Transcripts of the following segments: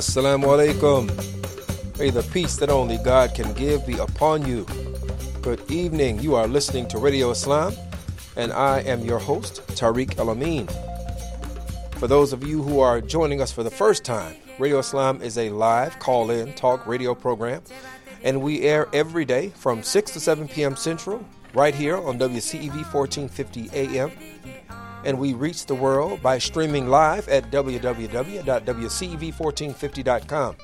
Assalamu alaikum. May the peace that only God can give be upon you. Good evening. You are listening to Radio Islam, and I am your host, Tariq El Amin. For those of you who are joining us for the first time, Radio Islam is a live call in talk radio program, and we air every day from 6 to 7 p.m. Central, right here on WCEV 1450 AM. And we reach the world by streaming live at www.wcev1450.com.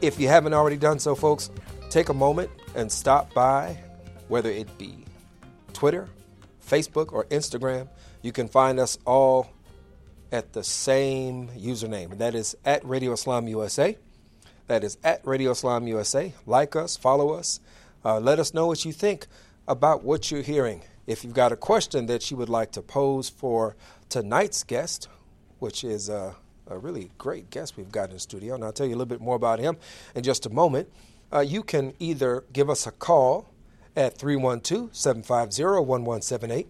If you haven't already done so, folks, take a moment and stop by, whether it be Twitter, Facebook, or Instagram. You can find us all at the same username, and that is at Radio Islam USA. That is at Radio Islam USA. Like us, follow us, uh, let us know what you think about what you're hearing. If you've got a question that you would like to pose for tonight's guest, which is a, a really great guest we've got in the studio, and I'll tell you a little bit more about him in just a moment, uh, you can either give us a call at 312 750 1178.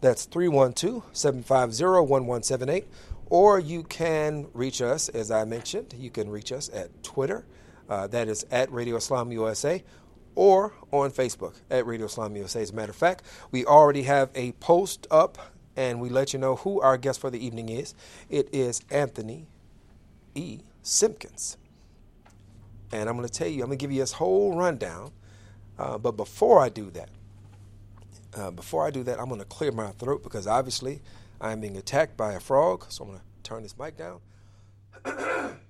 That's 312 750 1178. Or you can reach us, as I mentioned, you can reach us at Twitter, uh, that is at Radio Islam USA, or on Facebook at Radio Islam USA. As a matter of fact, we already have a post up and we let you know who our guest for the evening is. It is Anthony E. Simpkins. And I'm going to tell you, I'm going to give you this whole rundown. Uh, but before I do that, uh, before I do that, I'm going to clear my throat because obviously I'm being attacked by a frog. So I'm going to turn this mic down.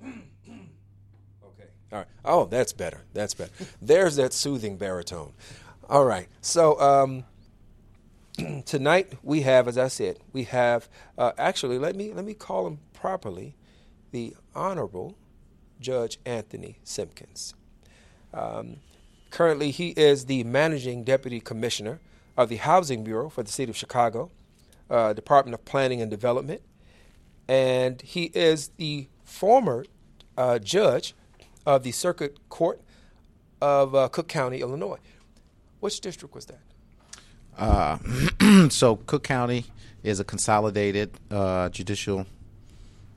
All right. Oh, that's better. That's better. There's that soothing baritone. All right. So um, tonight we have, as I said, we have uh, actually let me let me call him properly, the Honorable Judge Anthony Simpkins. Um, currently, he is the managing deputy commissioner of the Housing Bureau for the City of Chicago, uh, Department of Planning and Development, and he is the former uh, judge of the Circuit Court of uh, Cook County, Illinois. Which district was that? Uh, so Cook County is a consolidated uh, judicial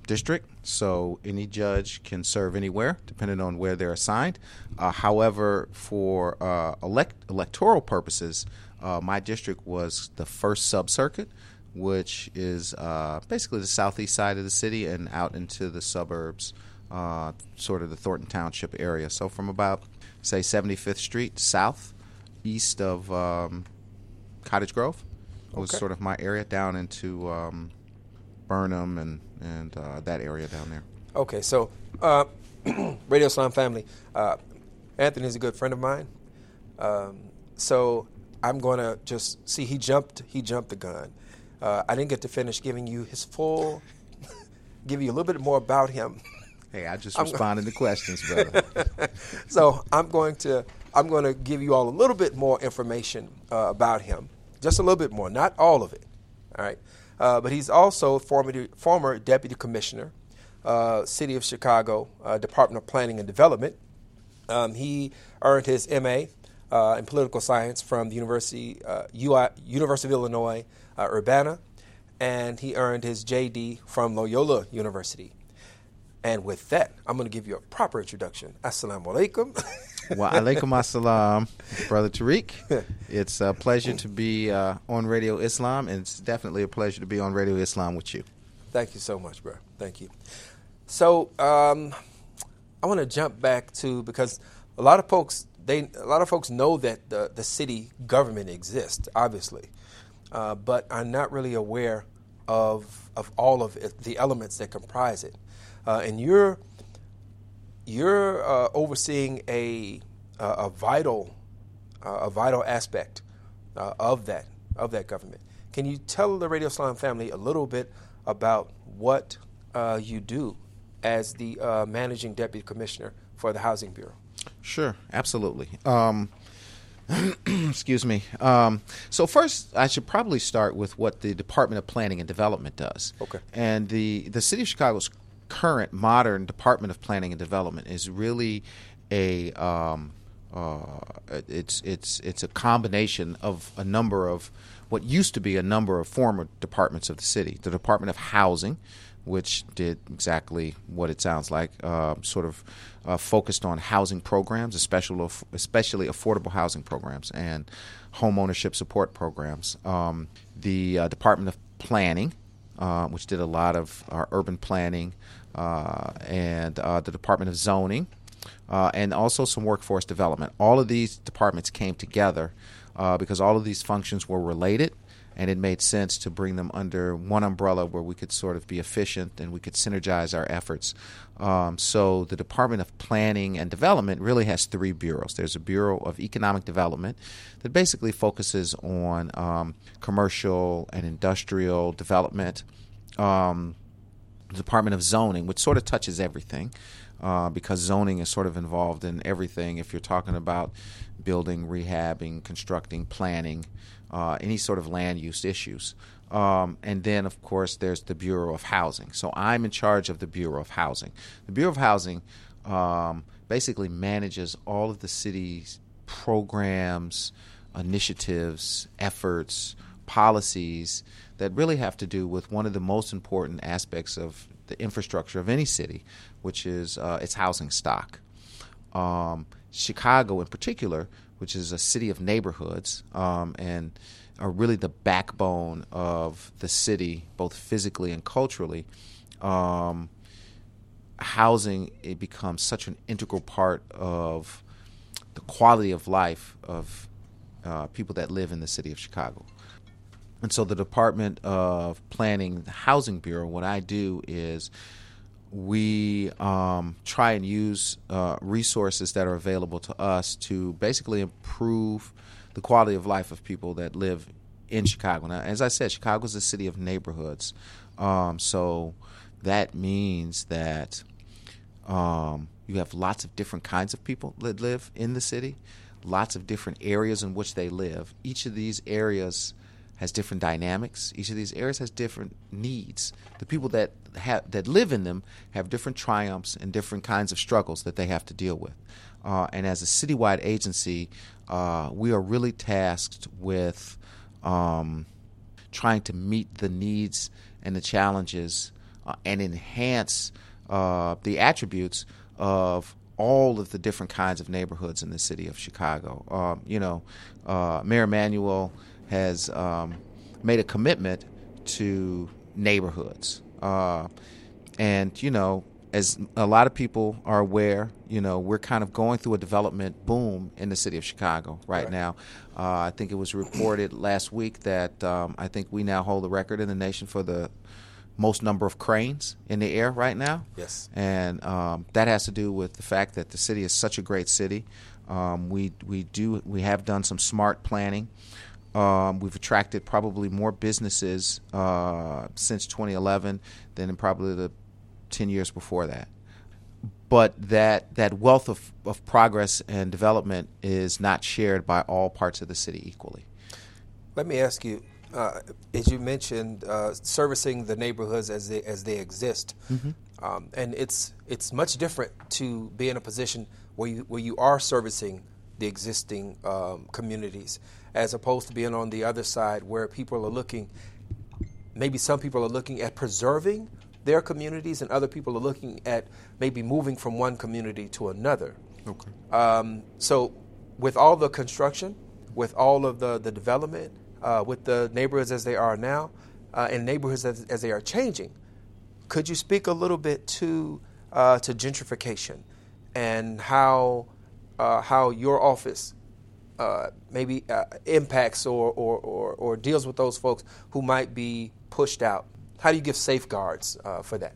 district, so any judge can serve anywhere, depending on where they're assigned. Uh, however, for uh, elect- electoral purposes, uh, my district was the first sub circuit, which is uh, basically the southeast side of the city and out into the suburbs uh, sort of the Thornton Township area. So from about, say, 75th Street south, east of um, Cottage Grove was Okay. sort of my area down into um, Burnham and, and uh, that area down there. Okay, so uh, Radio Islam family, uh, Anthony is a good friend of mine. Um, so I'm going to just see he jumped. He jumped the gun. Uh, I didn't get to finish giving you his full, give you a little bit more about him. Hey, I just responded to questions, brother. so I'm going to I'm going to give you all a little bit more information uh, about him, just a little bit more, not all of it. All right, uh, but he's also former former deputy commissioner, uh, City of Chicago uh, Department of Planning and Development. Um, he earned his MA uh, in political science from the University uh, UI, University of Illinois uh, Urbana, and he earned his JD from Loyola University. And with that, I'm going to give you a proper introduction. Assalamu alaikum. Wa alaikum assalam, brother Tariq. It's a pleasure to be uh, on Radio Islam, and it's definitely a pleasure to be on Radio Islam with you. Thank you so much, bro. Thank you. So um, I want to jump back to because a lot of folks they a lot of folks know that the the city government exists, obviously, uh, but are not really aware of of all of it, the elements that comprise it. Uh, and you're you're uh, overseeing a uh, a vital uh, a vital aspect uh, of that of that government. Can you tell the Radio Islam family a little bit about what uh, you do as the uh, managing deputy commissioner for the Housing Bureau? Sure, absolutely. Um, excuse me. Um, so first, I should probably start with what the Department of Planning and Development does. Okay. And the the City of Chicago's current modern Department of Planning and Development is really a um, uh, it's it's it's a combination of a number of what used to be a number of former departments of the city. The Department of Housing, which did exactly what it sounds like, uh, sort of uh, focused on housing programs, especially especially affordable housing programs and home ownership support programs. Um, the uh, Department of Planning, uh, which did a lot of our urban planning, uh, and uh, the Department of Zoning, and also some workforce development. All of these departments came together because all of these functions were related and it made sense to bring them under one umbrella where we could sort of be efficient and we could synergize our efforts. Um, so the Department of Planning and Development really has three bureaus. There's a Bureau of Economic Development that basically focuses on um, commercial and industrial development. Um, Department of Zoning, which sort of touches everything. Uh, because zoning is sort of involved in everything. If you're talking about building, rehabbing, constructing, planning, uh, any sort of land use issues. Um, and then, of course, there's the Bureau of Housing. So I'm in charge of the Bureau of Housing. The Bureau of Housing um, basically manages all of the city's programs, initiatives, efforts, policies that really have to do with one of the most important aspects of the infrastructure of any city, which is uh, its housing stock. Um, Chicago, in particular, which is a city of neighborhoods um, and are really the backbone of the city, both physically and culturally. Um, housing it becomes such an integral part of the quality of life of uh, people that live in the city of Chicago. And so, the Department of Planning, Housing Bureau, what I do is we um, try and use uh, resources that are available to us to basically improve the quality of life of people that live in Chicago. Now, as I said, Chicago is a city of neighborhoods, um, so that means that um, you have lots of different kinds of people that live in the city, lots of different areas in which they live. Each of these areas has different dynamics. Each of these areas has different needs. The people that have that live in them have different triumphs and different kinds of struggles that they have to deal with. Uh, and as a citywide agency, uh, we are really tasked with um, trying to meet the needs and the challenges uh, and enhance uh, the attributes of all of the different kinds of neighborhoods in the city of Chicago. Um, you know, uh, Mayor Emanuel has um, made a commitment to neighborhoods. Uh, and, you know, as a lot of people are aware, you know, we're kind of going through a development boom in the city of Chicago right, right. now. Uh, I think it was reported last week that um, I think we now hold the record in the nation for the most number of cranes in the air right now. Yes. And um, that has to do with the fact that the city is such a great city. Um, we we do we have done some smart planning. Um, we've attracted probably more businesses uh, since 2011 than in probably the 10 years before that. But that, that wealth of, of progress and development is not shared by all parts of the city equally. Let me ask you, uh, as you mentioned, uh, servicing the neighborhoods as they as they exist, mm-hmm. um, and it's it's much different to be in a position where you where you are servicing the existing um, communities as opposed to being on the other side where people are looking, maybe some people are looking at preserving their communities and other people are looking at maybe moving from one community to another. Okay. Um, so, with all the construction, with all of the, the development, uh, with the neighborhoods as they are now, uh, and neighborhoods as, as, they are changing, could you speak a little bit to uh, to gentrification and how uh, how your office uh, maybe uh, impacts or, or, or, or, deals with those folks who might be pushed out? How do you give safeguards uh, for that?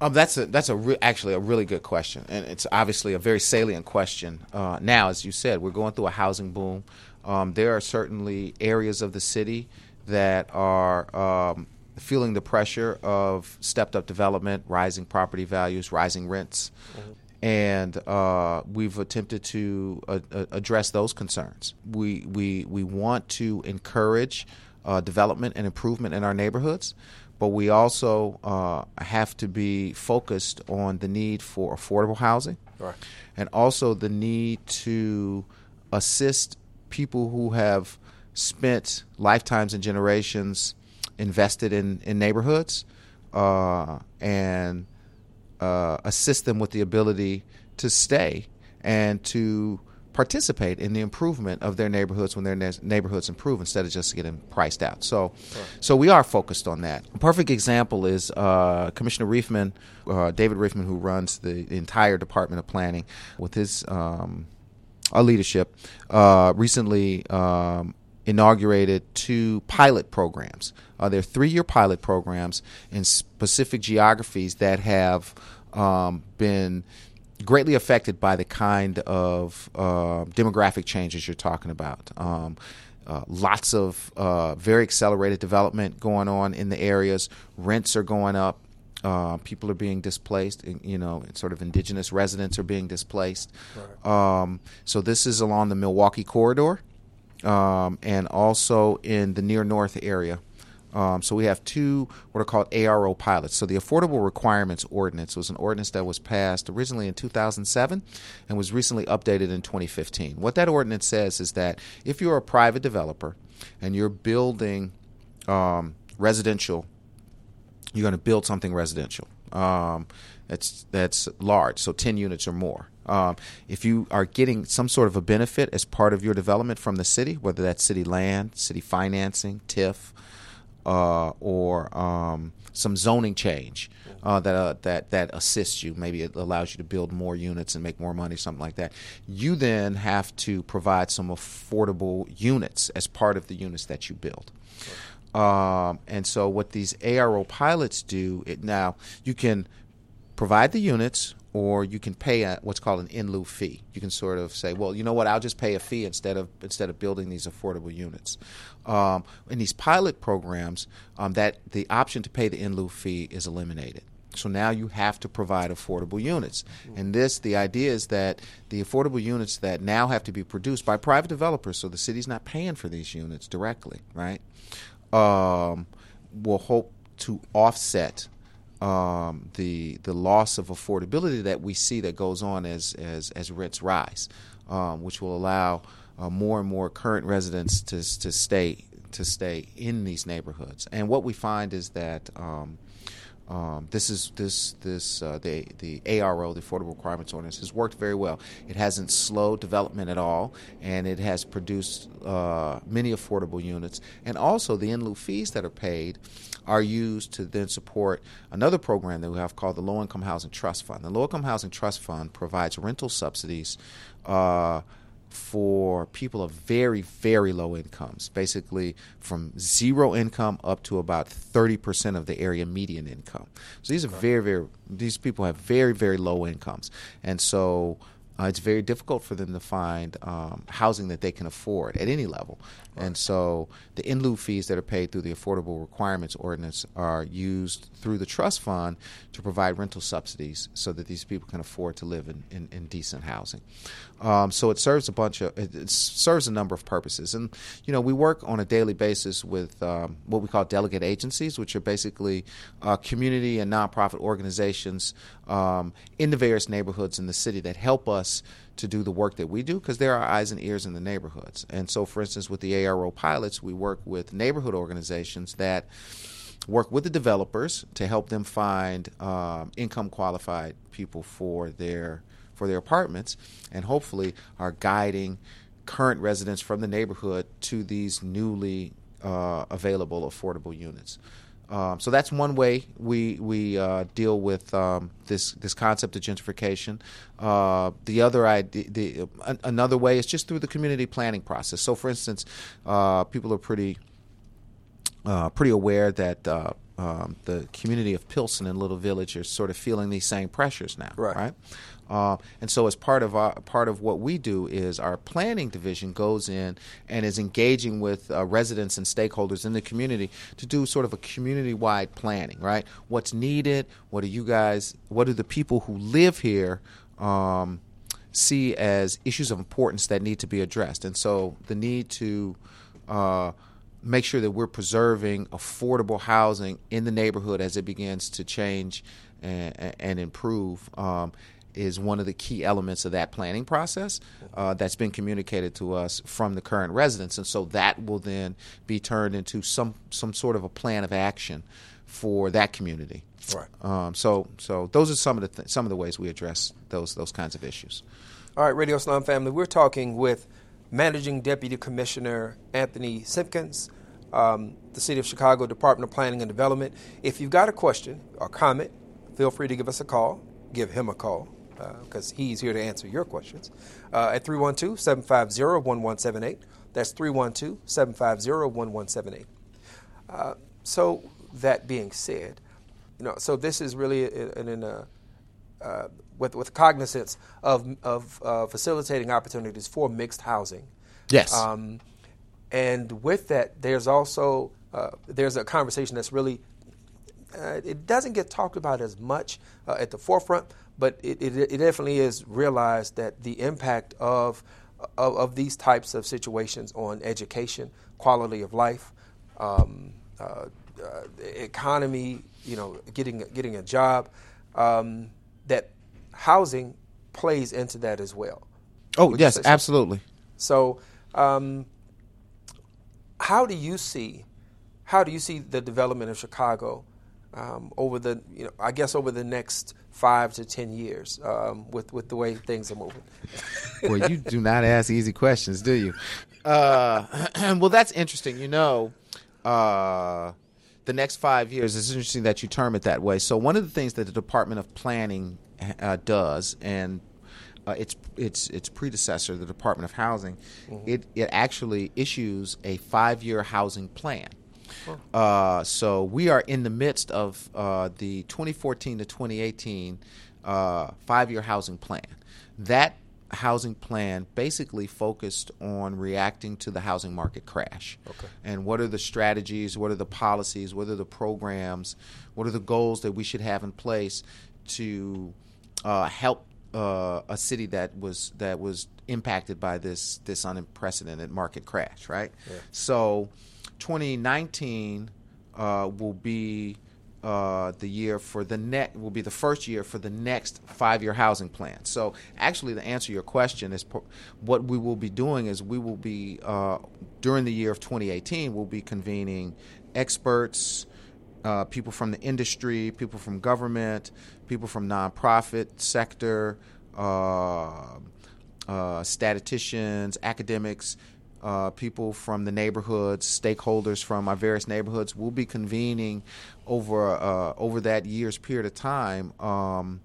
Um, that's a that's a re- actually a really good question, and it's obviously a very salient question. Uh, now, as you said, we're going through a housing boom. Um, there are certainly areas of the city that are um, feeling the pressure of stepped up development, rising property values, rising rents. Mm-hmm and uh, we've attempted to uh, uh, address those concerns. We we we want to encourage uh, development and improvement in our neighborhoods, but we also uh, have to be focused on the need for affordable housing, right. and also the need to assist people who have spent lifetimes and generations invested in in neighborhoods uh, and uh, assist them with the ability to stay and to participate in the improvement of their neighborhoods when their ne- neighborhoods improve instead of just getting priced out. So, so we are focused on that. A perfect example is uh, Commissioner Reifman, uh, David Reifman, who runs the entire Department of Planning, with his um, uh, leadership, uh, recently um, inaugurated two pilot programs. Uh, they're three-year pilot programs in specific geographies that have um, been greatly affected by the kind of uh, demographic changes you're talking about. Um, uh, lots of uh, very accelerated development going on in the areas. Rents are going up. Uh, people are being displaced. You know, sort of indigenous residents are being displaced. Right. Um, so this is along the Milwaukee corridor, um, and also in the near north area. Um, so we have two what are called ARO pilots. So the Affordable Requirements Ordinance was an ordinance that was passed originally in 2007 and was recently updated in 2015. What that ordinance says is that if you're a private developer and you're building um, residential, you're going to build something residential. Um, that's that's large, so 10 units or more. Um, if you are getting some sort of a benefit as part of your development from the city, whether that's city land, city financing, TIF, uh, or um, some zoning change uh, that uh, that that assists you. Maybe it allows you to build more units and make more money, something like that. You then have to provide some affordable units as part of the units that you build. Um, and so, what these ARO pilots do it now, you can provide the units or you can pay a, what's called an in lieu fee. You can sort of say, well, you know what, I'll just pay a fee instead of instead of building these affordable units. Um, in these pilot programs, um, that the option to pay the in lieu fee is eliminated. So now you have to provide affordable units. And this, the idea is that the affordable units that now have to be produced by private developers, so the city's not paying for these units directly, right? Um, will hope to offset um, the the loss of affordability that we see that goes on as as, as rents rise, um, which will allow uh, more and more current residents to to stay to stay in these neighborhoods. And what we find is that um, um, this is this this uh, the the ARO, the Affordable Requirements Ordinance, has worked very well. It hasn't slowed development at all, and it has produced uh, many affordable units. And also, the in lieu fees that are paid are used to then support another program that we have called the Low Income Housing Trust Fund. The Low Income Housing Trust Fund provides rental subsidies. Uh, for people of very, very low incomes, basically from zero income up to about 30% of the area median income. So these are very, very, these people have very, very low incomes. And so uh, it's very difficult for them to find um, housing that they can afford at any level. And so the in lieu fees that are paid through the Affordable Requirements Ordinance are used through the trust fund to provide rental subsidies so that these people can afford to live in, in, in decent housing. Um, so it serves a bunch of, it, it, serves a number of purposes. And, you know, we work on a daily basis with um, what we call delegate agencies, which are basically uh, community and nonprofit organizations um, in the various neighborhoods in the city that help us to do the work that we do because there are eyes and ears in the neighborhoods. And so, for instance, with the ARO pilots, we work with neighborhood organizations that work with the developers to help them find um, income qualified people for their for their apartments, and hopefully are guiding current residents from the neighborhood to these newly uh, available affordable units. Um, so that's one way we we uh, deal with um, this this concept of gentrification. Uh, the other idea, the, uh, another way is just through the community planning process. So, for instance, uh, people are pretty uh, pretty aware that uh, um, the community of Pilsen and Little Village are sort of feeling these same pressures now, right? right? Uh, and so, as part of our, part of what we do is our planning division goes in and is engaging with uh, residents and stakeholders in the community to do sort of a community-wide planning. Right? What's needed? What do you guys? What do the people who live here? Um, see as issues of importance that need to be addressed, and so the need to uh, make sure that we're preserving affordable housing in the neighborhood as it begins to change and, and improve um, is one of the key elements of that planning process uh, that's been communicated to us from the current residents, and so that will then be turned into some some sort of a plan of action for that community. Right. Um, so so those are some of the th- some of the ways we address those those kinds of issues. All right, Radio Islam family, we're talking with Managing Deputy Commissioner Anthony Simpkins, um, the City of Chicago Department of Planning and Development. If you've got a question or comment, feel free to give us a call. Give him a call because uh, he's here to answer your questions uh, at 312 750 1178. That's 312 750 1178. Uh, so, that being said, you know, so this is really in, in a, uh, with with cognizance of of uh, facilitating opportunities for mixed housing. Yes. Um, and with that, there's also uh, there's a conversation that's really uh, it doesn't get talked about as much uh, at the forefront, but it, it, it, definitely is realized that the impact of, of, of these types of situations on education, quality of life, um, uh, uh economy, you know, getting getting a job, um, that housing plays into that as well. Oh yes, absolutely. So, um, how do you see how do you see the development of Chicago um, over the you know I guess over the next five to ten years um, with with the way things are moving? well, you do not ask easy questions, do you? Uh, well, that's interesting. You know, uh, the next five years. It's interesting that you term it that way. So, one of the things that the Department of Planning uh, does, and uh, its its its predecessor, the Department of Housing, mm-hmm. it it actually issues a five year housing plan. Uh, so we are in the midst of uh, the 2014 to 2018 uh, five year housing plan. That housing plan basically focused on reacting to the housing market crash. Okay. And what are the strategies, what are the policies, what are the programs, what are the goals that we should have in place to uh, help uh, a city that was that was impacted by this this unprecedented market crash, right? Yeah. So 2019 uh, will be uh, the year for the next will be the first year for the next five-year housing plan. So, actually, to answer your question, is what we will be doing is we will be uh, during the year of 2018, we'll be convening experts, uh, people from the industry, people from government, people from nonprofit sector, uh, uh, statisticians, academics, uh, people from the neighborhoods, stakeholders from our various neighborhoods will be convening over uh, over that year's period of time um,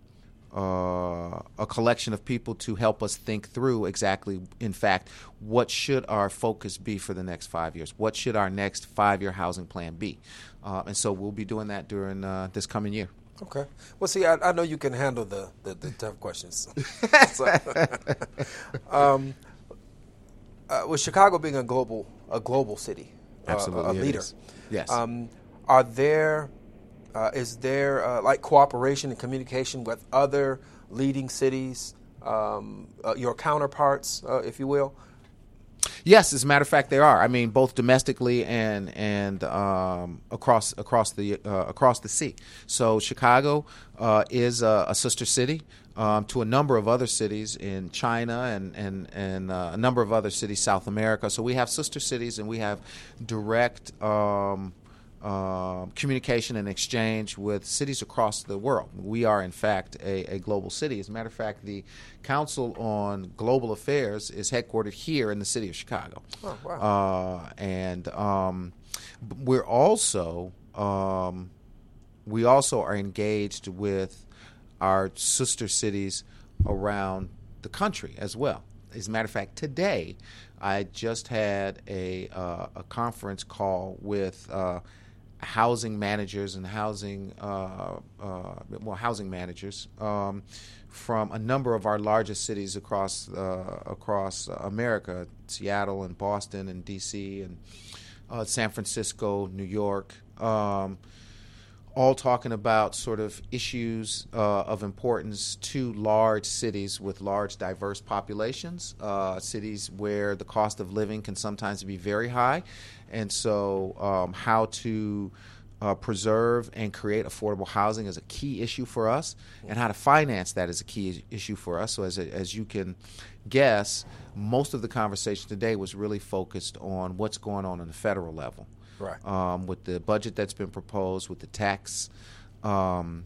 uh, a collection of people to help us think through exactly, in fact, what should our focus be for the next five years? What should our next five-year housing plan be? Uh, and so we'll be doing that during uh, this coming year. Okay. Well, see, I, I, know you can handle the, the, the tough questions. um, uh, with Chicago being a global a global city, uh, Absolutely, a, a leader. Yes. Um, are there uh, is there uh, like cooperation and communication with other leading cities, um, uh, your counterparts, uh, if you will? Yes, as a matter of fact, there are. I mean, both domestically and and um, across across the uh, across the sea. So Chicago uh, is a, a, sister city um, to a number of other cities in China and and and uh, a number of other cities South America. So we have sister cities and we have direct. Um, uh, communication and exchange with cities across the world. We are, in fact, a, a, global city. As a matter of fact, the Council on Global Affairs is headquartered here in the city of Chicago. Oh, wow. Uh, and um, we're also um, we also are engaged with our sister cities around the country as well. As a matter of fact, today I just had a uh, a conference call with uh, housing managers and housing uh, uh, well housing managers um, from a number of our largest cities across uh, across America, Seattle and Boston and D.C. and uh, San Francisco, New York. Um, all talking about sort of issues uh, of importance to large cities with large diverse populations, uh, cities where the cost of living can sometimes be very high, and so um, how to uh, preserve and create affordable housing is a key issue for us, and how to finance that is a key issue for us. So, as, as you can guess, most of the conversation today was really focused on what's going on on the federal level. Right. Um, with the budget that's been proposed, with the tax, um,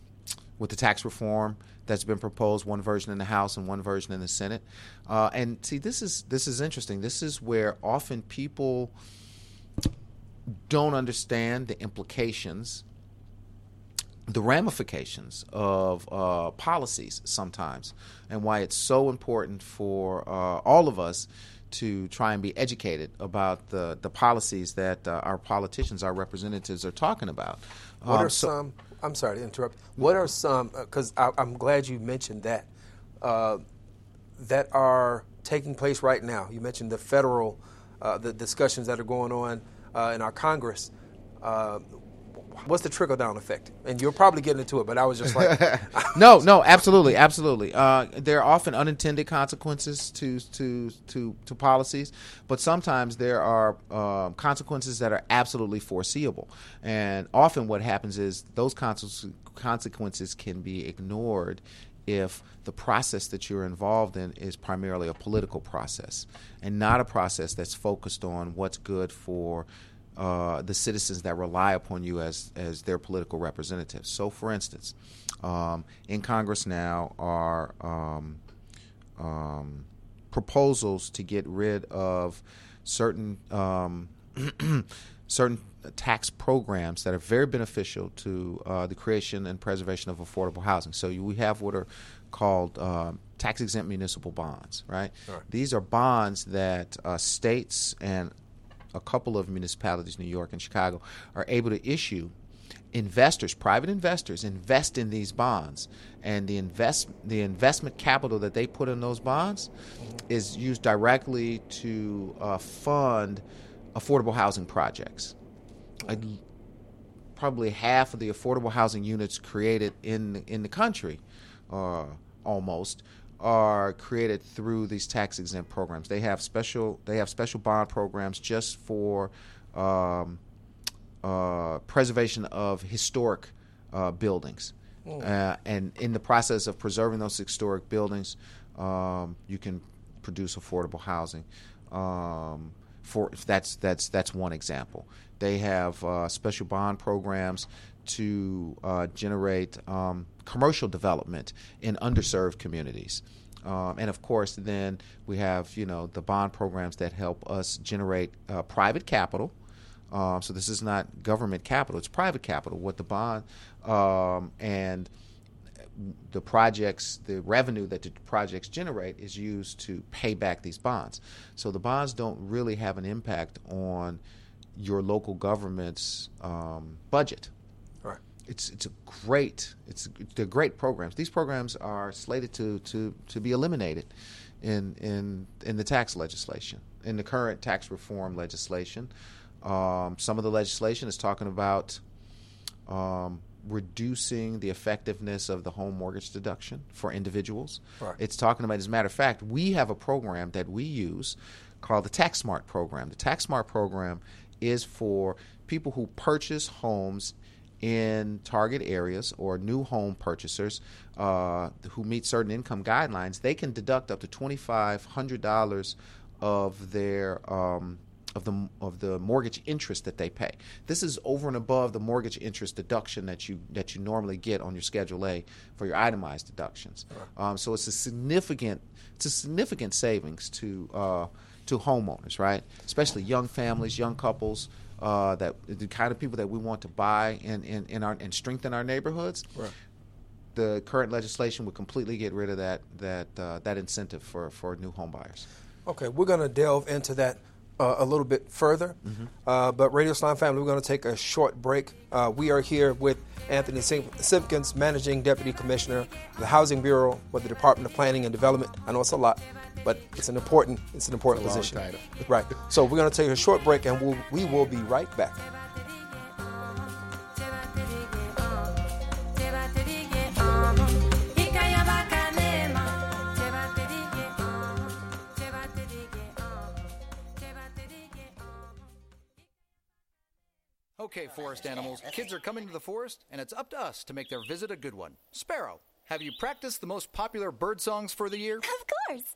with the tax reform that's been proposed, one version in the House and one version in the Senate. Uh, and see, this is this is interesting. This is where often people don't understand the implications the ramifications of uh, policies sometimes, and why it's so important for uh, all of us to try and be educated about the, the policies that uh, our politicians, our representatives, are talking about. What Um, are so- some? I'm sorry to interrupt. What are some? Because I'm glad you mentioned that uh, that are taking place right now. You mentioned the federal, uh, the discussions that are going on uh, in our Congress. What's the trickle down effect? And you're probably getting into it, but I was just like, no, no, absolutely, absolutely. Uh, there are often unintended consequences to to to to policies, but sometimes there are um, consequences that are absolutely foreseeable. And often, what happens is those consequences can be ignored if the process that you're involved in is primarily a political process and not a process that's focused on what's good for uh, the citizens that rely upon you as as their political representatives. So, for instance, um, in Congress now are um, um, proposals to get rid of certain um, certain tax programs that are very beneficial to uh, the creation and preservation of affordable housing. So you, we have what are called um, tax exempt municipal bonds, right? Right. These are bonds that uh, states and a couple of municipalities, New York and Chicago, are able to issue. Investors, private investors, invest in these bonds, and the invest the investment capital that they put in those bonds is used directly to uh, fund affordable housing projects. I, probably half of the affordable housing units created in in the country, uh, almost, are created through these tax exempt programs. They have special they have special bond programs just for um, uh, preservation of historic uh, buildings. Uh, and in the process of preserving those historic buildings, um, you can produce affordable housing. Um, for that's that's that's one example. They have uh, special bond programs to uh, generate um, commercial development in underserved communities. Um, and of course, then we have you know the bond programs that help us generate uh, private capital. Um, so this is not government capital; it's private capital. What the bond um, and the projects, the revenue that the projects generate is used to pay back these bonds. So the bonds don't really have an impact on your local government's um, budget. It's it's a great it's they're great programs. These programs are slated to to, to be eliminated in in in the tax legislation in the current tax reform legislation. Um, some of the legislation is talking about um, reducing the effectiveness of the home mortgage deduction for individuals. Right. It's talking about, as a matter of fact, we have a program that we use called the Tax Smart program. The Tax Smart program is for people who purchase homes in target areas or new home purchasers uh, who meet certain income guidelines. They can deduct up to twenty five hundred dollars of their um, of the of the mortgage interest that they pay. This is over and above the mortgage interest deduction that you that you normally get on your Schedule A for your itemized deductions. Um, so it's a significant it's a significant savings to uh, to homeowners, right? Especially young families, young couples. Uh, that the kind of people that we want to buy and, and, and, our, and strengthen our neighborhoods Right. the current legislation would completely get rid of that that uh, that incentive for, for new home buyers. Okay, we're going to delve into that uh, a little bit further. Uh, but Radio Islam family, we're going to take a short break. Uh, we are here with Anthony Sim- Simpkins, Managing Deputy Commissioner of the Housing Bureau with the Department of Planning and Development. I know it's a lot, but it's an important it's an important It's a long position. title. Right. So we're going to take a short break, and we'll, we will be right back. Okay, forest animals, kids are coming to the forest, and it's up to us to make their visit a good one. Sparrow, have you practiced the most popular bird songs for the year? Of course.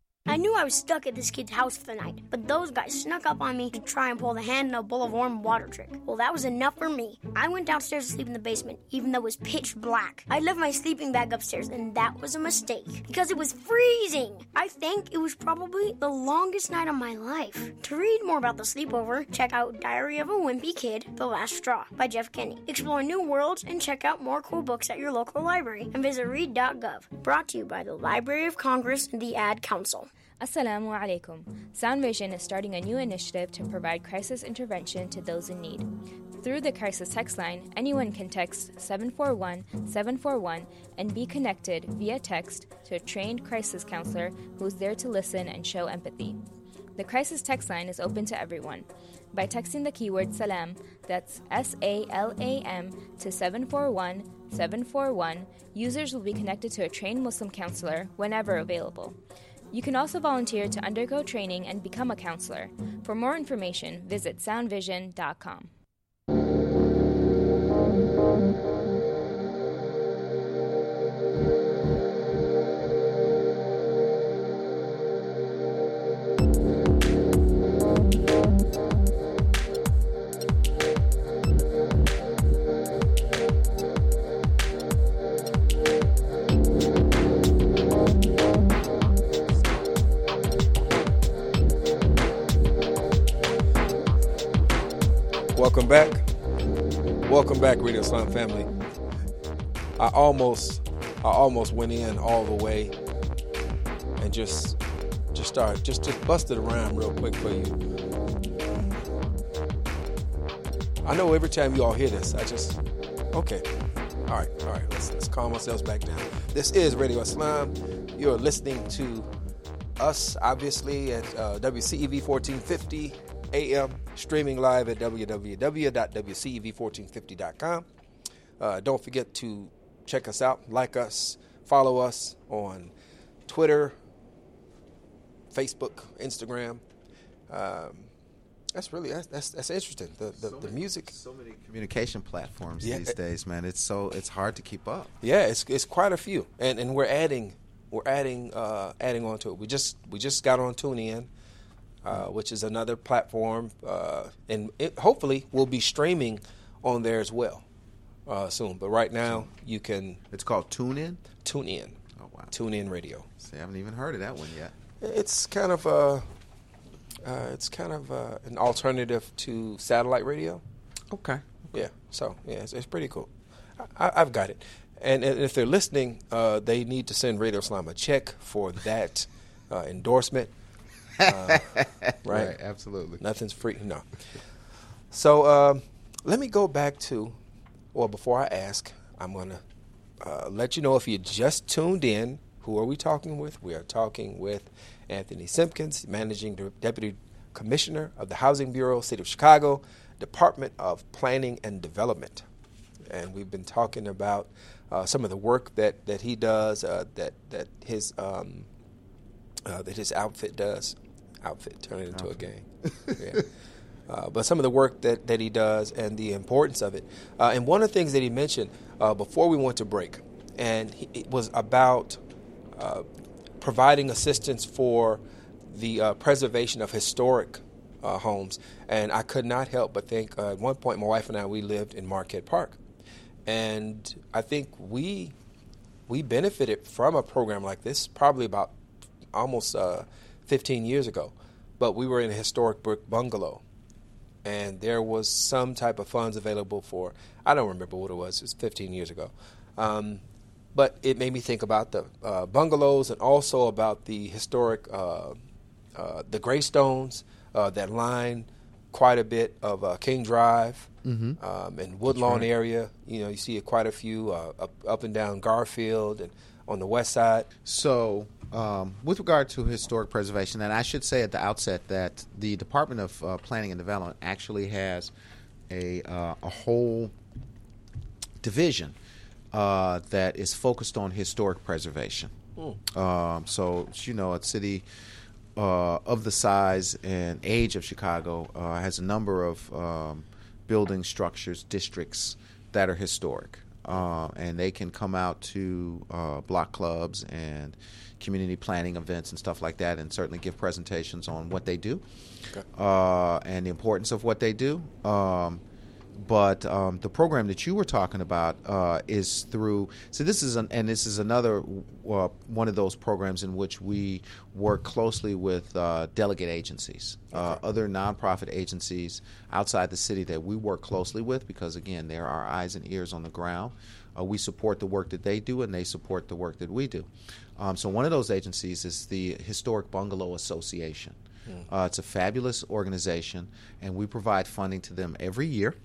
I knew I was stuck at this kid's house for the night, but those guys snuck up on me to try and pull the hand in a bowl of warm water trick. Well, that was enough for me. I went downstairs to sleep in the basement, even though it was pitch black. I left my sleeping bag upstairs, and that was a mistake because it was freezing. I think it was probably the longest night of my life. To read more about the sleepover, check out Diary of a Wimpy Kid: The Last Straw by Jeff Kinney. Explore new worlds and check out more cool books at your local library. And visit read.gov. Brought to you by the Library of Congress and the Ad Council. Assalamu alaikum. Sound Vision is starting a new initiative to provide crisis intervention to those in need. Through the crisis text line, anyone can text 741 741 and be connected via text to a trained crisis counselor who's there to listen and show empathy. The crisis text line is open to everyone. By texting the keyword SALAM, that's S A L A M, to 741 741, users will be connected to a trained Muslim counselor whenever available. You can also volunteer to undergo training and become a counselor. For more information, visit soundvision.com. back, Radio Islam family. I almost, I almost went in all the way and just, just started, just just busted around real quick for you. I know every time you all hear this, I just, okay, all right, all right, let's, let's calm ourselves back down. This is Radio Islam. You're listening to us, obviously, at uh, WCEV 1450 AM, streaming live at www.wcev1450.com. Uh, don't forget to check us out, like us, follow us on Twitter, Facebook, Instagram. Um, that's really that's that's, that's interesting. The the, the music. So many communication platforms Yeah. these days, man. It's so it's hard to keep up. Yeah, it's it's quite a few, and and we're adding we're adding uh, adding on to it. We just we just got on TuneIn, uh, which is another platform, uh, and it hopefully will be streaming on there as well uh, soon. But right now, you can It's called TuneIn. tune in. Oh wow. Tune in radio. See, I haven't even heard of that one yet. It's kind of a uh, it's kind of uh, an alternative to satellite radio. Okay. Yeah. So yeah, it's, it's pretty cool. I, I've got it. And, and if they're listening, uh, they need to send Radio Islam a check for that uh, endorsement. Uh, right? Absolutely. Nothing's free. No. So um, let me go back to, well, before I ask, I'm going to uh, let you know if you just tuned in, who are we talking with? We are talking with Anthony Simpkins, Managing Di- Deputy Commissioner of the Housing Bureau, City of Chicago, Department of Planning and Development. And we've been talking about uh, some of the work that, that he does, uh, that, that his um, uh, that his outfit does. Outfit, turn it into a game. yeah. Uh, but some of the work that, that he does and the importance of it. Uh, and one of the things that he mentioned uh, before we went to break, and he, it was about uh, providing assistance for the uh, preservation of historic uh, homes. And I could not help but think uh, at one point, my wife and I, we lived in Marquette Park. And I think we we benefited from a program like this probably about almost uh, 15 years ago. But we were in a historic brick bungalow, and there was some type of funds available for. I don't remember what it was. It was 15 years ago. Um, but it made me think about the uh, bungalows and also about the historic, uh, uh, the graystones uh, that line quite a bit of uh, King Drive Mhm. um, and Woodlawn area. You know, you see quite a few uh, up, up and down Garfield and on the west side. So, um, with regard to historic preservation, and I should say at the outset that the Department of uh, Planning and Development actually has a uh, a whole division uh, that is focused on historic preservation. Hmm. Um, so, you know, a city uh, of the size and age of Chicago uh, has a number of um, building structures, districts that are historic. Uh, and they can come out to uh, block clubs and community planning events and stuff like that, and certainly give presentations on what they do uh, and the importance of what they do. Um, but um, the program that you were talking about uh, is through. So this is an, and this is another uh, one of those programs in which we work closely with uh, delegate agencies, uh, other nonprofit agencies outside the city that we work closely with because again, they're our eyes and ears on the ground. Uh, we support the work that they do, and they support the work that we do. Um, so one of those agencies is the Historic Bungalow Association. Uh, it's a fabulous organization, and we provide funding to them every year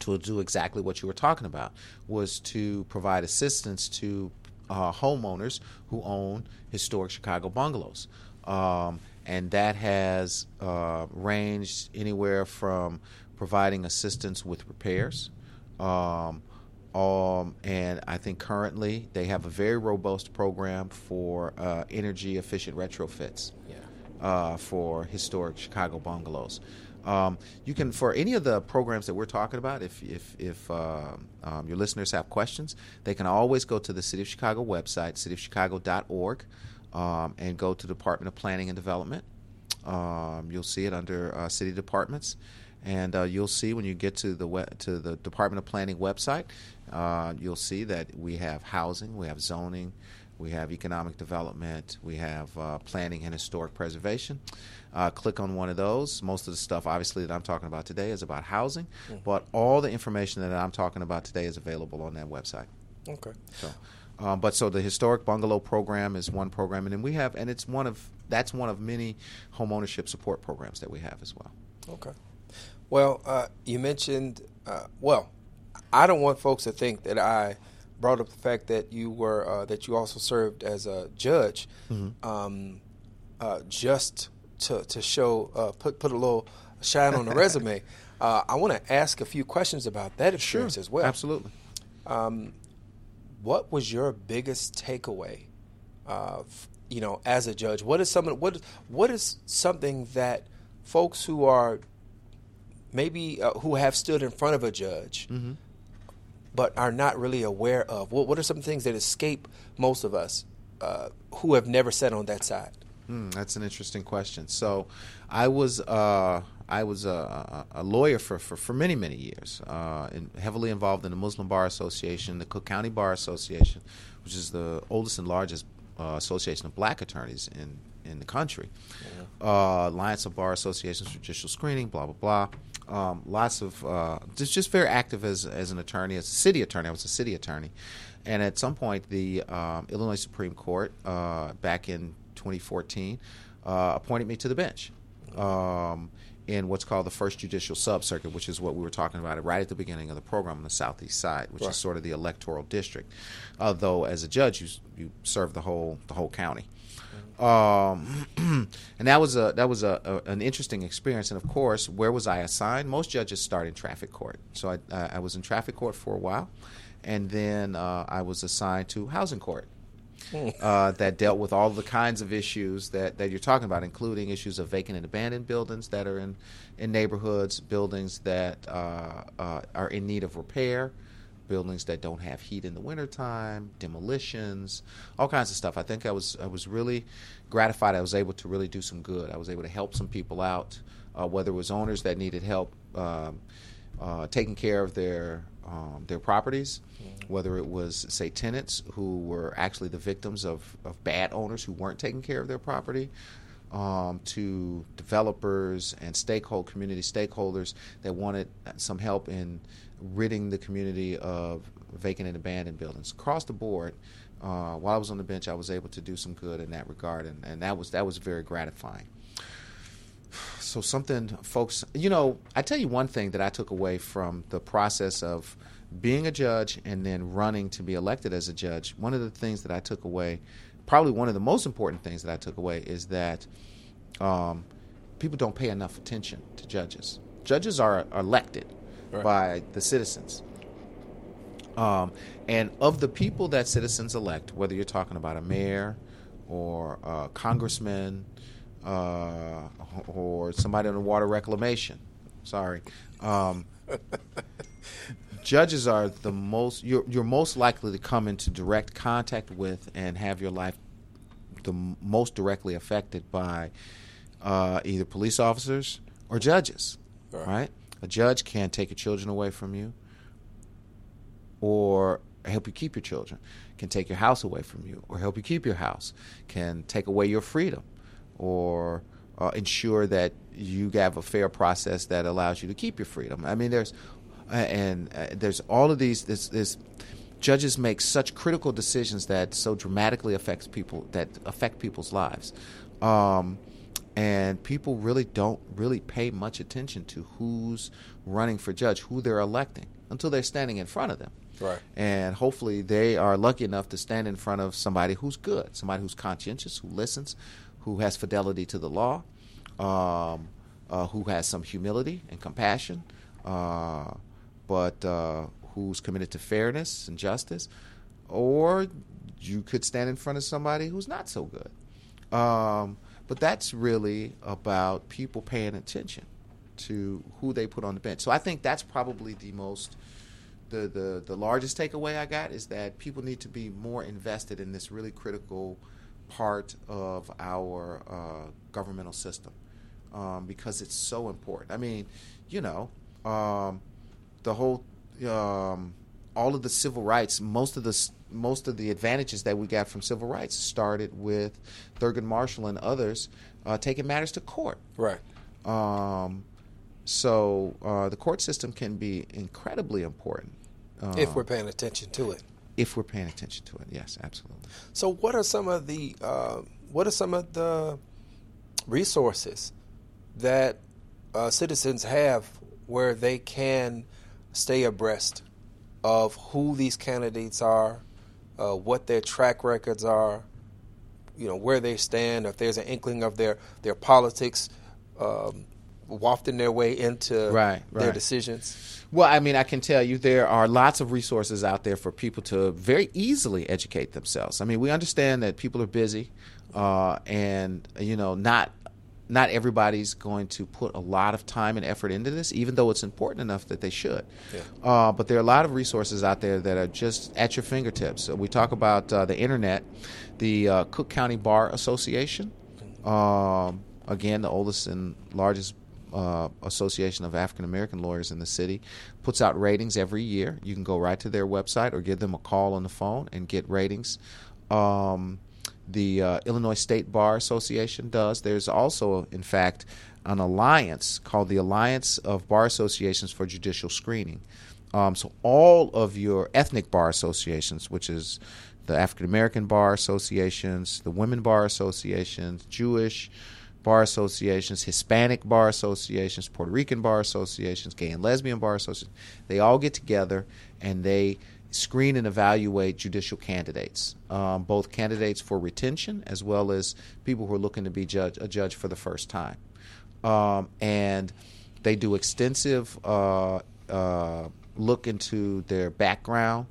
to do exactly what you were talking about was to provide assistance to uh, homeowners who own historic Chicago bungalows. Um, and that has uh, ranged anywhere from providing assistance with repairs. Um, um, and I think currently they have a very robust program for uh, energy efficient retrofits uh, for historic Chicago bungalows. Um, you can for any of the programs that we're talking about. If if if um, um, your listeners have questions, they can always go to the City of Chicago website, cityofchicago.org, um, and go to Department of Planning and Development. Um, you'll see it under uh, city departments, and uh, you'll see when you get to the we- to the Department of Planning website, uh, you'll see that we have housing, we have zoning, we have economic development, we have uh, planning and historic preservation. Uh, click on one of those. Most of the stuff, obviously, that I'm talking about today is about housing, but all the information that I'm talking about today is available on that website. Okay. So, um, but so the historic bungalow program is one program, and then we have, and it's one of that's one of many home ownership support programs that we have as well. Okay. Well, uh, you mentioned, uh, well, I don't want folks to think that I brought up the fact that you were uh, that you also served as a judge, um, uh, just to to show uh, put put a little shine on the resume. Uh, I want to ask a few questions about that experience as well. Absolutely. What was your biggest takeaway? Uh, f- you know, as a judge, what is some what what is something that folks who are maybe uh, who have stood in front of a judge, but are not really aware of? What what are some things that escape most of us uh, who have never sat on that side? Hmm, that's an interesting question. So, I was uh, I was a, a lawyer for, for, for many many years, uh, and heavily involved in the Muslim Bar Association, the Cook County Bar Association, which is the oldest and largest uh, association of black attorneys in in the country. Uh, Alliance of Bar Associations for Judicial Screening, blah blah blah. Um, lots of uh, just just very active as as an attorney, as a city attorney. I was a city attorney, and at some point, the um, Illinois Supreme Court uh, back in 2014 uh, appointed me to the bench um, in what's called the First Judicial Sub Circuit, which is what we were talking about it right at the beginning of the program on the southeast side, which Right. is sort of the electoral district. Although, as a judge, you you serve the whole the whole county. Um, and that was a that was a, a an interesting experience. And of course, where was I assigned? Most judges start in traffic court, so I I I was in traffic court for a while, and then uh, I was assigned to housing court. Uh, that dealt with all the kinds of issues that, that you're talking about, including issues of vacant and abandoned buildings that are in, in neighborhoods, buildings that uh, uh, are in need of repair, buildings that don't have heat in the wintertime, demolitions, all kinds of stuff. I think I was I was really gratified. I was able to really do some good. I was able to help some people out, uh, whether it was owners that needed help um, uh, taking care of their um, their properties, whether it was say tenants who were actually the victims of, of bad owners who weren't taking care of their property, um, to developers and stakeholder community stakeholders that wanted some help in ridding the community of vacant and abandoned buildings across the board. Uh, while I was on the bench, I was able to do some good in that regard, and, and that was that was very gratifying. So something, folks, you know, I tell you one thing that I took away from the process of being a judge and then running to be elected as a judge. One of the things that I took away, probably one of the most important things that I took away, is that um, people don't pay enough attention to judges. Judges are, are elected Right. by the citizens. Um, and of the people that citizens elect, whether you're talking about a mayor or a congressman uh, or somebody on the water reclamation, sorry, um, judges are the most you're, you're most likely to come into direct contact with and have your life the most directly affected by uh, either police officers or judges Right. right. A judge can take your children away from you or help you keep your children can take your house away from you or help you keep your house can take away your freedom or uh, ensure that you have a fair process that allows you to keep your freedom. I mean there's and uh, there's all of these this, this judges make such critical decisions that so dramatically affects people that affect people's lives. Um, and people really don't really pay much attention to who's running for judge who they're electing until they're standing in front of them Right. and hopefully they are lucky enough to stand in front of somebody who's good, somebody who's conscientious, who listens, who has fidelity to the law, um, uh, who has some humility and compassion, uh, but uh, who's committed to fairness and justice. Or you could stand in front of somebody who's not so good. Um, but that's really about people paying attention to who they put on the bench. So I think that's probably the most the, the, the largest takeaway I got is that people need to be more invested in this really critical part of our uh, governmental system um, because it's so important. I mean, you know, um, the whole um, all of the civil rights, most of the most of the advantages that we got from civil rights started with Thurgood Marshall and others uh, taking matters to court. Right. Um, so uh, the court system can be incredibly important uh, if we're paying attention to it. if we're paying attention to it. Yes, absolutely. So, what are some of the uh, what are some of the resources that uh, citizens have where they can stay abreast of who these candidates are, uh, what their track records are, you know, where they stand, if there's an inkling of their their politics um, wafting their way into Right, their right. decisions. Well, I mean, I can tell you there are lots of resources out there for people to very easily educate themselves. I mean, we understand that people are busy, uh, and you know, not not everybody's going to put a lot of time and effort into this, even though it's important enough that they should. Yeah. Uh, but there are a lot of resources out there that are just at your fingertips. So we talk about uh, the internet, the uh, Cook County Bar Association. Um, again, the oldest and largest uh, association of African American lawyers in the city puts out ratings every year. You can go right to their website or give them a call on the phone and get ratings. Um, the uh, Illinois State Bar Association does. There's also, in fact, an alliance called the Alliance of Bar Associations for Judicial Screening. Um, so all of your ethnic bar associations, which is the African American bar associations, the women bar associations, Jewish bar associations, Hispanic bar associations, Puerto Rican bar associations, gay and lesbian bar associations, they all get together and they screen and evaluate judicial candidates, um, both candidates for retention as well as people who are looking to be judge, a judge for the first time. Um, and they do extensive uh, uh, look into their background,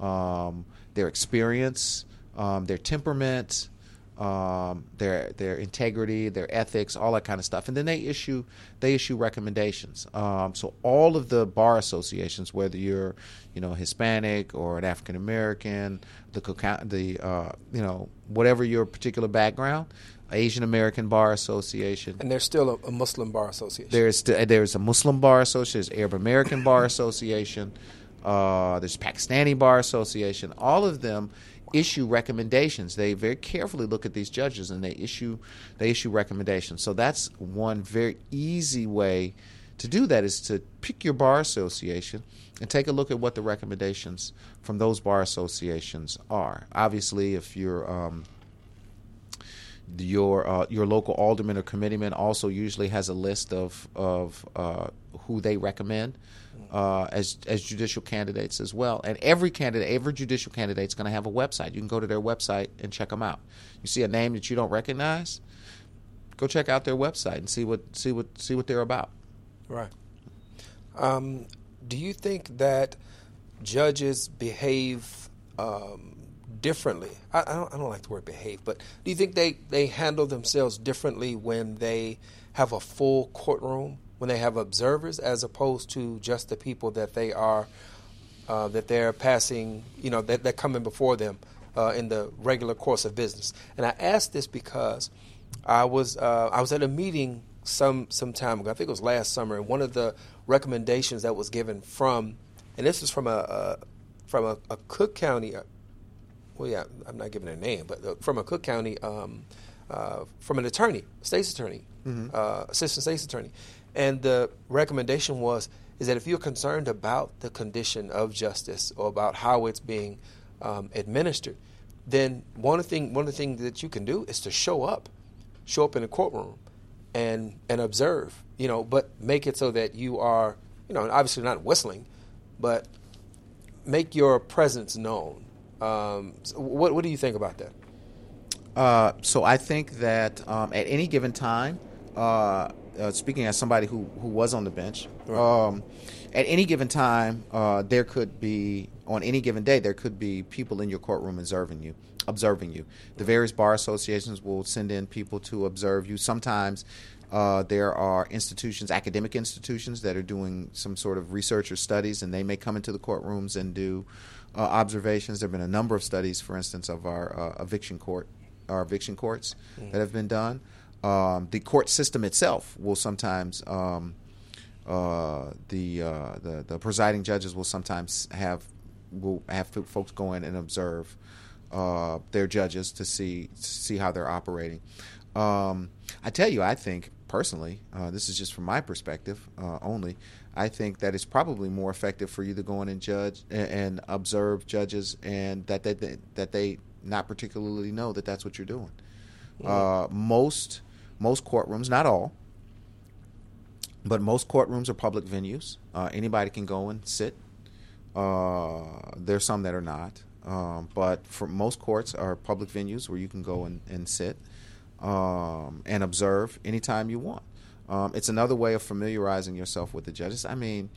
um, their experience, um, their temperament, um, their their integrity, their ethics, all that kind of stuff, and then they issue they issue recommendations. Um, so all of the bar associations, whether you're you know Hispanic or an African American, the the uh, you know whatever your particular background, Asian American Bar Association, And there's still a, a Muslim bar association. there's there's a Muslim bar association, there's Arab American bar association, uh, there's Pakistani bar association. All of them issue recommendations. They very carefully look at these judges and they issue they issue recommendations. So that's one very easy way to do that is to pick your bar association and take a look at what the recommendations from those bar associations are. Obviously, if you're um, your uh, your local alderman or committeeman also usually has a list of of uh, who they recommend uh, as as judicial candidates as well. And every candidate, every judicial candidate is going to have a website. You can go to their website and check them out. You see a name that you don't recognize, go check out their website and see what see what see what they're about. Right. Um, do you think that judges behave um, differently? I, I, don't, I don't like the word behave, but do you think they, they handle themselves differently when they have a full courtroom, when they have observers, as opposed to just the people that they are uh, that they're passing, you know, that, that coming before them uh, in the regular course of business? And I ask this because I was uh, I was at a meeting some some time ago. I think it was last summer, and one of the recommendations that was given from, and this is from a, a from a, a, Cook County. Uh, well, yeah, I'm not giving a name, but uh, from a Cook County, um, uh, from an attorney, state's attorney, mm-hmm. Uh, assistant state's attorney, and the recommendation was is that if you're concerned about the condition of justice or about how it's being um, administered, then one of the thing one of the things that you can do is to show up, show up in the courtroom and and observe, you know, but make it so that you are, you know, obviously not whistling, but make your presence known. Um, so what what do you think about that? Uh, so I think that um, at any given time, uh, uh, speaking as somebody who, who was on the bench, right. um, at any given time, uh, there could be on any given day there could be people in your courtroom observing you observing you. The various bar associations will send in people to observe you. Sometimes uh, there are institutions, academic institutions, that are doing some sort of research or studies, and they may come into the courtrooms and do uh, observations. There have been a number of studies, for instance, of our uh, eviction court, our eviction courts mm. that have been done. Um, the court system itself will sometimes. Um, uh, the, uh, the the presiding judges will sometimes have will have folks go in and observe uh, their judges to see to see how they're operating. Um, I tell you, I think personally, uh, this is just from my perspective uh, only. I think that it's probably more effective for you to go in and judge and, observe judges, and that they, that they not particularly know that that's what you're doing. Uh, most most courtrooms, not all, but most courtrooms are public venues. Uh, anybody can go and sit. Uh, there's some that are not. Um, but for most courts are public venues where you can go and, and sit um, and observe anytime you want. Um, it's another way of familiarizing yourself with the judges. I mean,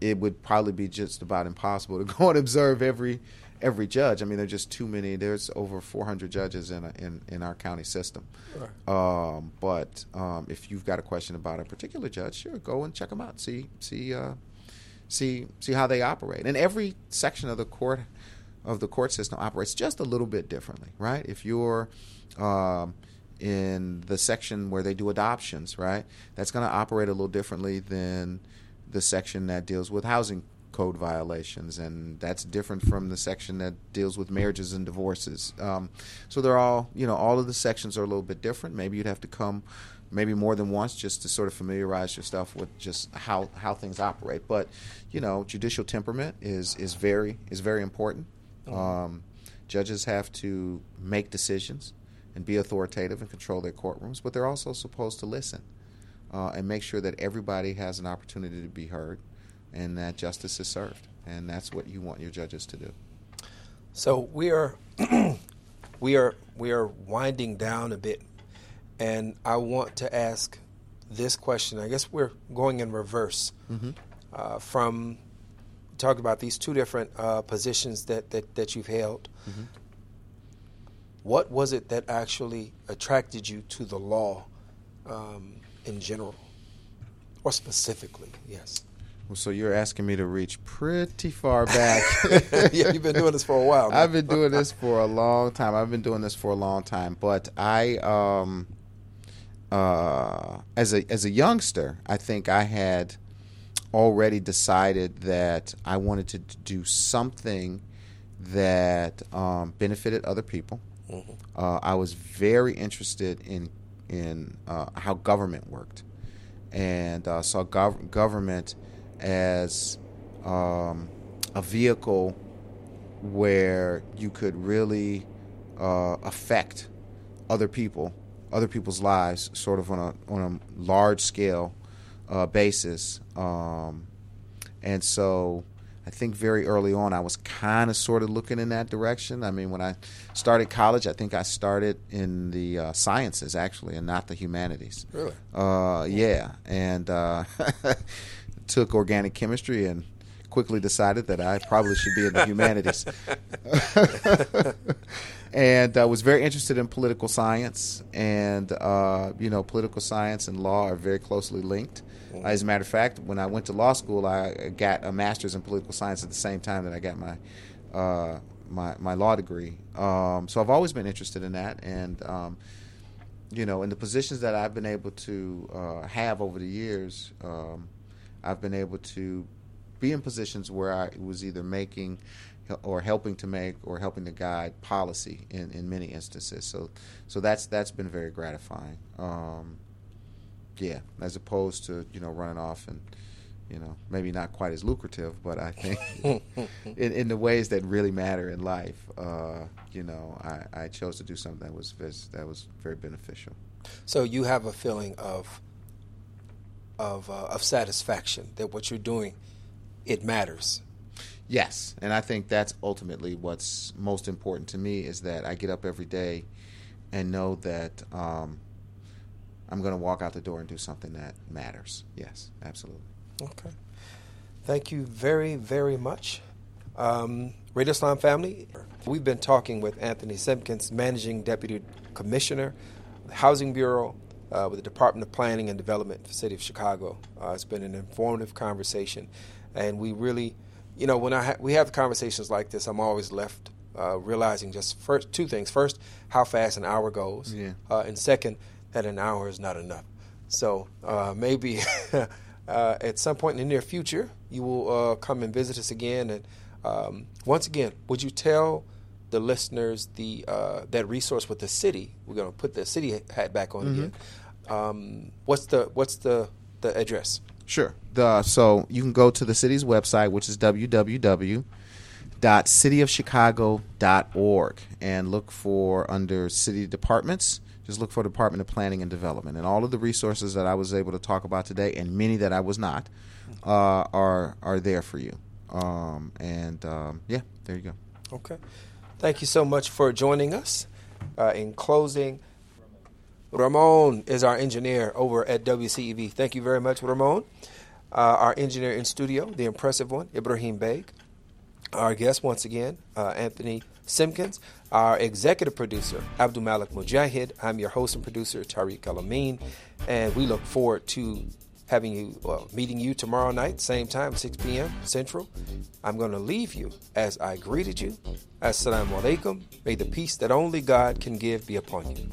it would probably be just about impossible to go and observe every every judge. I mean, there's just too many. There's over 400 judges in a, in, in our county system. Right. Um, but um, if you've got a question about a particular judge, sure, go and check them out. See see uh, see see how they operate. And every section of the court of the court system operates just a little bit differently, right? If you're um, in the section where they do adoptions, right, that's going to operate a little differently than the section that deals with housing code violations, and that's different from the section that deals with marriages and divorces. Um, so they're all, you know, all of the sections are a little bit different. Maybe you'd have to come, maybe more than once, just to sort of familiarize yourself with just how how things operate. But you know, judicial temperament is is very is very important. Um, judges have to make decisions and be authoritative and control their courtrooms, but they're also supposed to listen uh, and make sure that everybody has an opportunity to be heard and that justice is served. And that's what you want your judges to do. So we are we are we are winding down a bit, and I want to ask this question. I guess we're going in reverse mm-hmm. uh, from talking about these two different uh, positions that, that, that you've held. Mm-hmm. What was it that actually attracted you to the law um, in general, or specifically? Yes. Well, so you're asking me to reach pretty far back. yeah, you've been doing this for a while. Man. I've been doing this for a long time. I've been doing this for a long time, but I, um, uh, as a as a youngster, I think I had already decided that I wanted to do something that um, benefited other people. Mm-hmm. Uh, I was very interested in in uh, how government worked, and uh, saw gov- government as um, a vehicle where you could really uh, affect other people, other people's lives, sort of on a on a large scale uh, basis. Um, and so I think very early on I was kind of sort of looking in that direction. I mean, when I started college, I think I started in the uh, sciences actually, and not the humanities. Really? Uh, yeah, and uh, took organic chemistry and quickly decided that I probably should be in the humanities. and I uh, was very interested in political science. And, uh, you know, political science and law are very closely linked. Mm-hmm. As a matter of fact, when I went to law school, I got a master's in political science at the same time that I got my. Uh, my, my law degree. Um, so I've always been interested in that. And, um, you know, in the positions that I've been able to uh, have over the years, um, I've been able to be in positions where I was either making or helping to make or helping to guide policy in, in many instances. So so that's that's been very gratifying. Um, yeah, as opposed to you know running off and you know maybe not quite as lucrative, but I think in, in the ways that really matter in life, uh, you know, I, I chose to do something that was that was very beneficial. So you have a feeling of of uh, of satisfaction that what you're doing it matters. Yes, and I think that's ultimately what's most important to me is that I get up every day and know that um, I'm going to walk out the door and do something that matters. Yes, absolutely. Okay. Thank you very, very much. Um, Radio Islam family, we've been talking with Anthony Simpkins, Managing Deputy Commissioner, Housing Bureau, uh, with the Department of Planning and Development for the City of Chicago. Uh, it's been an informative conversation, and we really, you know, when I ha- we have conversations like this, I'm always left uh, realizing just first two things: first, how fast an hour goes, yeah. Uh, and second, that an hour is not enough. So uh, maybe uh, at some point in the near future, you will come and visit us again. And um, once again, would you tell the listeners the uh, that resource with the city. We're going to put the city hat back on mm-hmm. again. Um, what's the what's the the address? Sure. The, so you can go to the city's website, which is www.cityofchicago.org, and look for under city departments. Just look for Department of Planning and Development, and all of the resources that I was able to talk about today, and many that I was not, uh, are are there for you. Um, and um, yeah, there you go. Okay. Thank you so much for joining us. Uh, in closing, Ramon is our engineer over at WCEV. Thank you very much, Ramon. Uh, our engineer in studio, the impressive one, Ibrahim Beg. Our guest, once again, uh, Anthony Simpkins. Our executive producer, Abdul Malik Mujahid. I'm your host and producer, Tariq Alameen. And we look forward to having you, well, meeting you tomorrow night, same time, 6 p.m. Central. I'm going to leave you as I greeted you. Assalamu alaikum. May the peace that only God can give be upon you.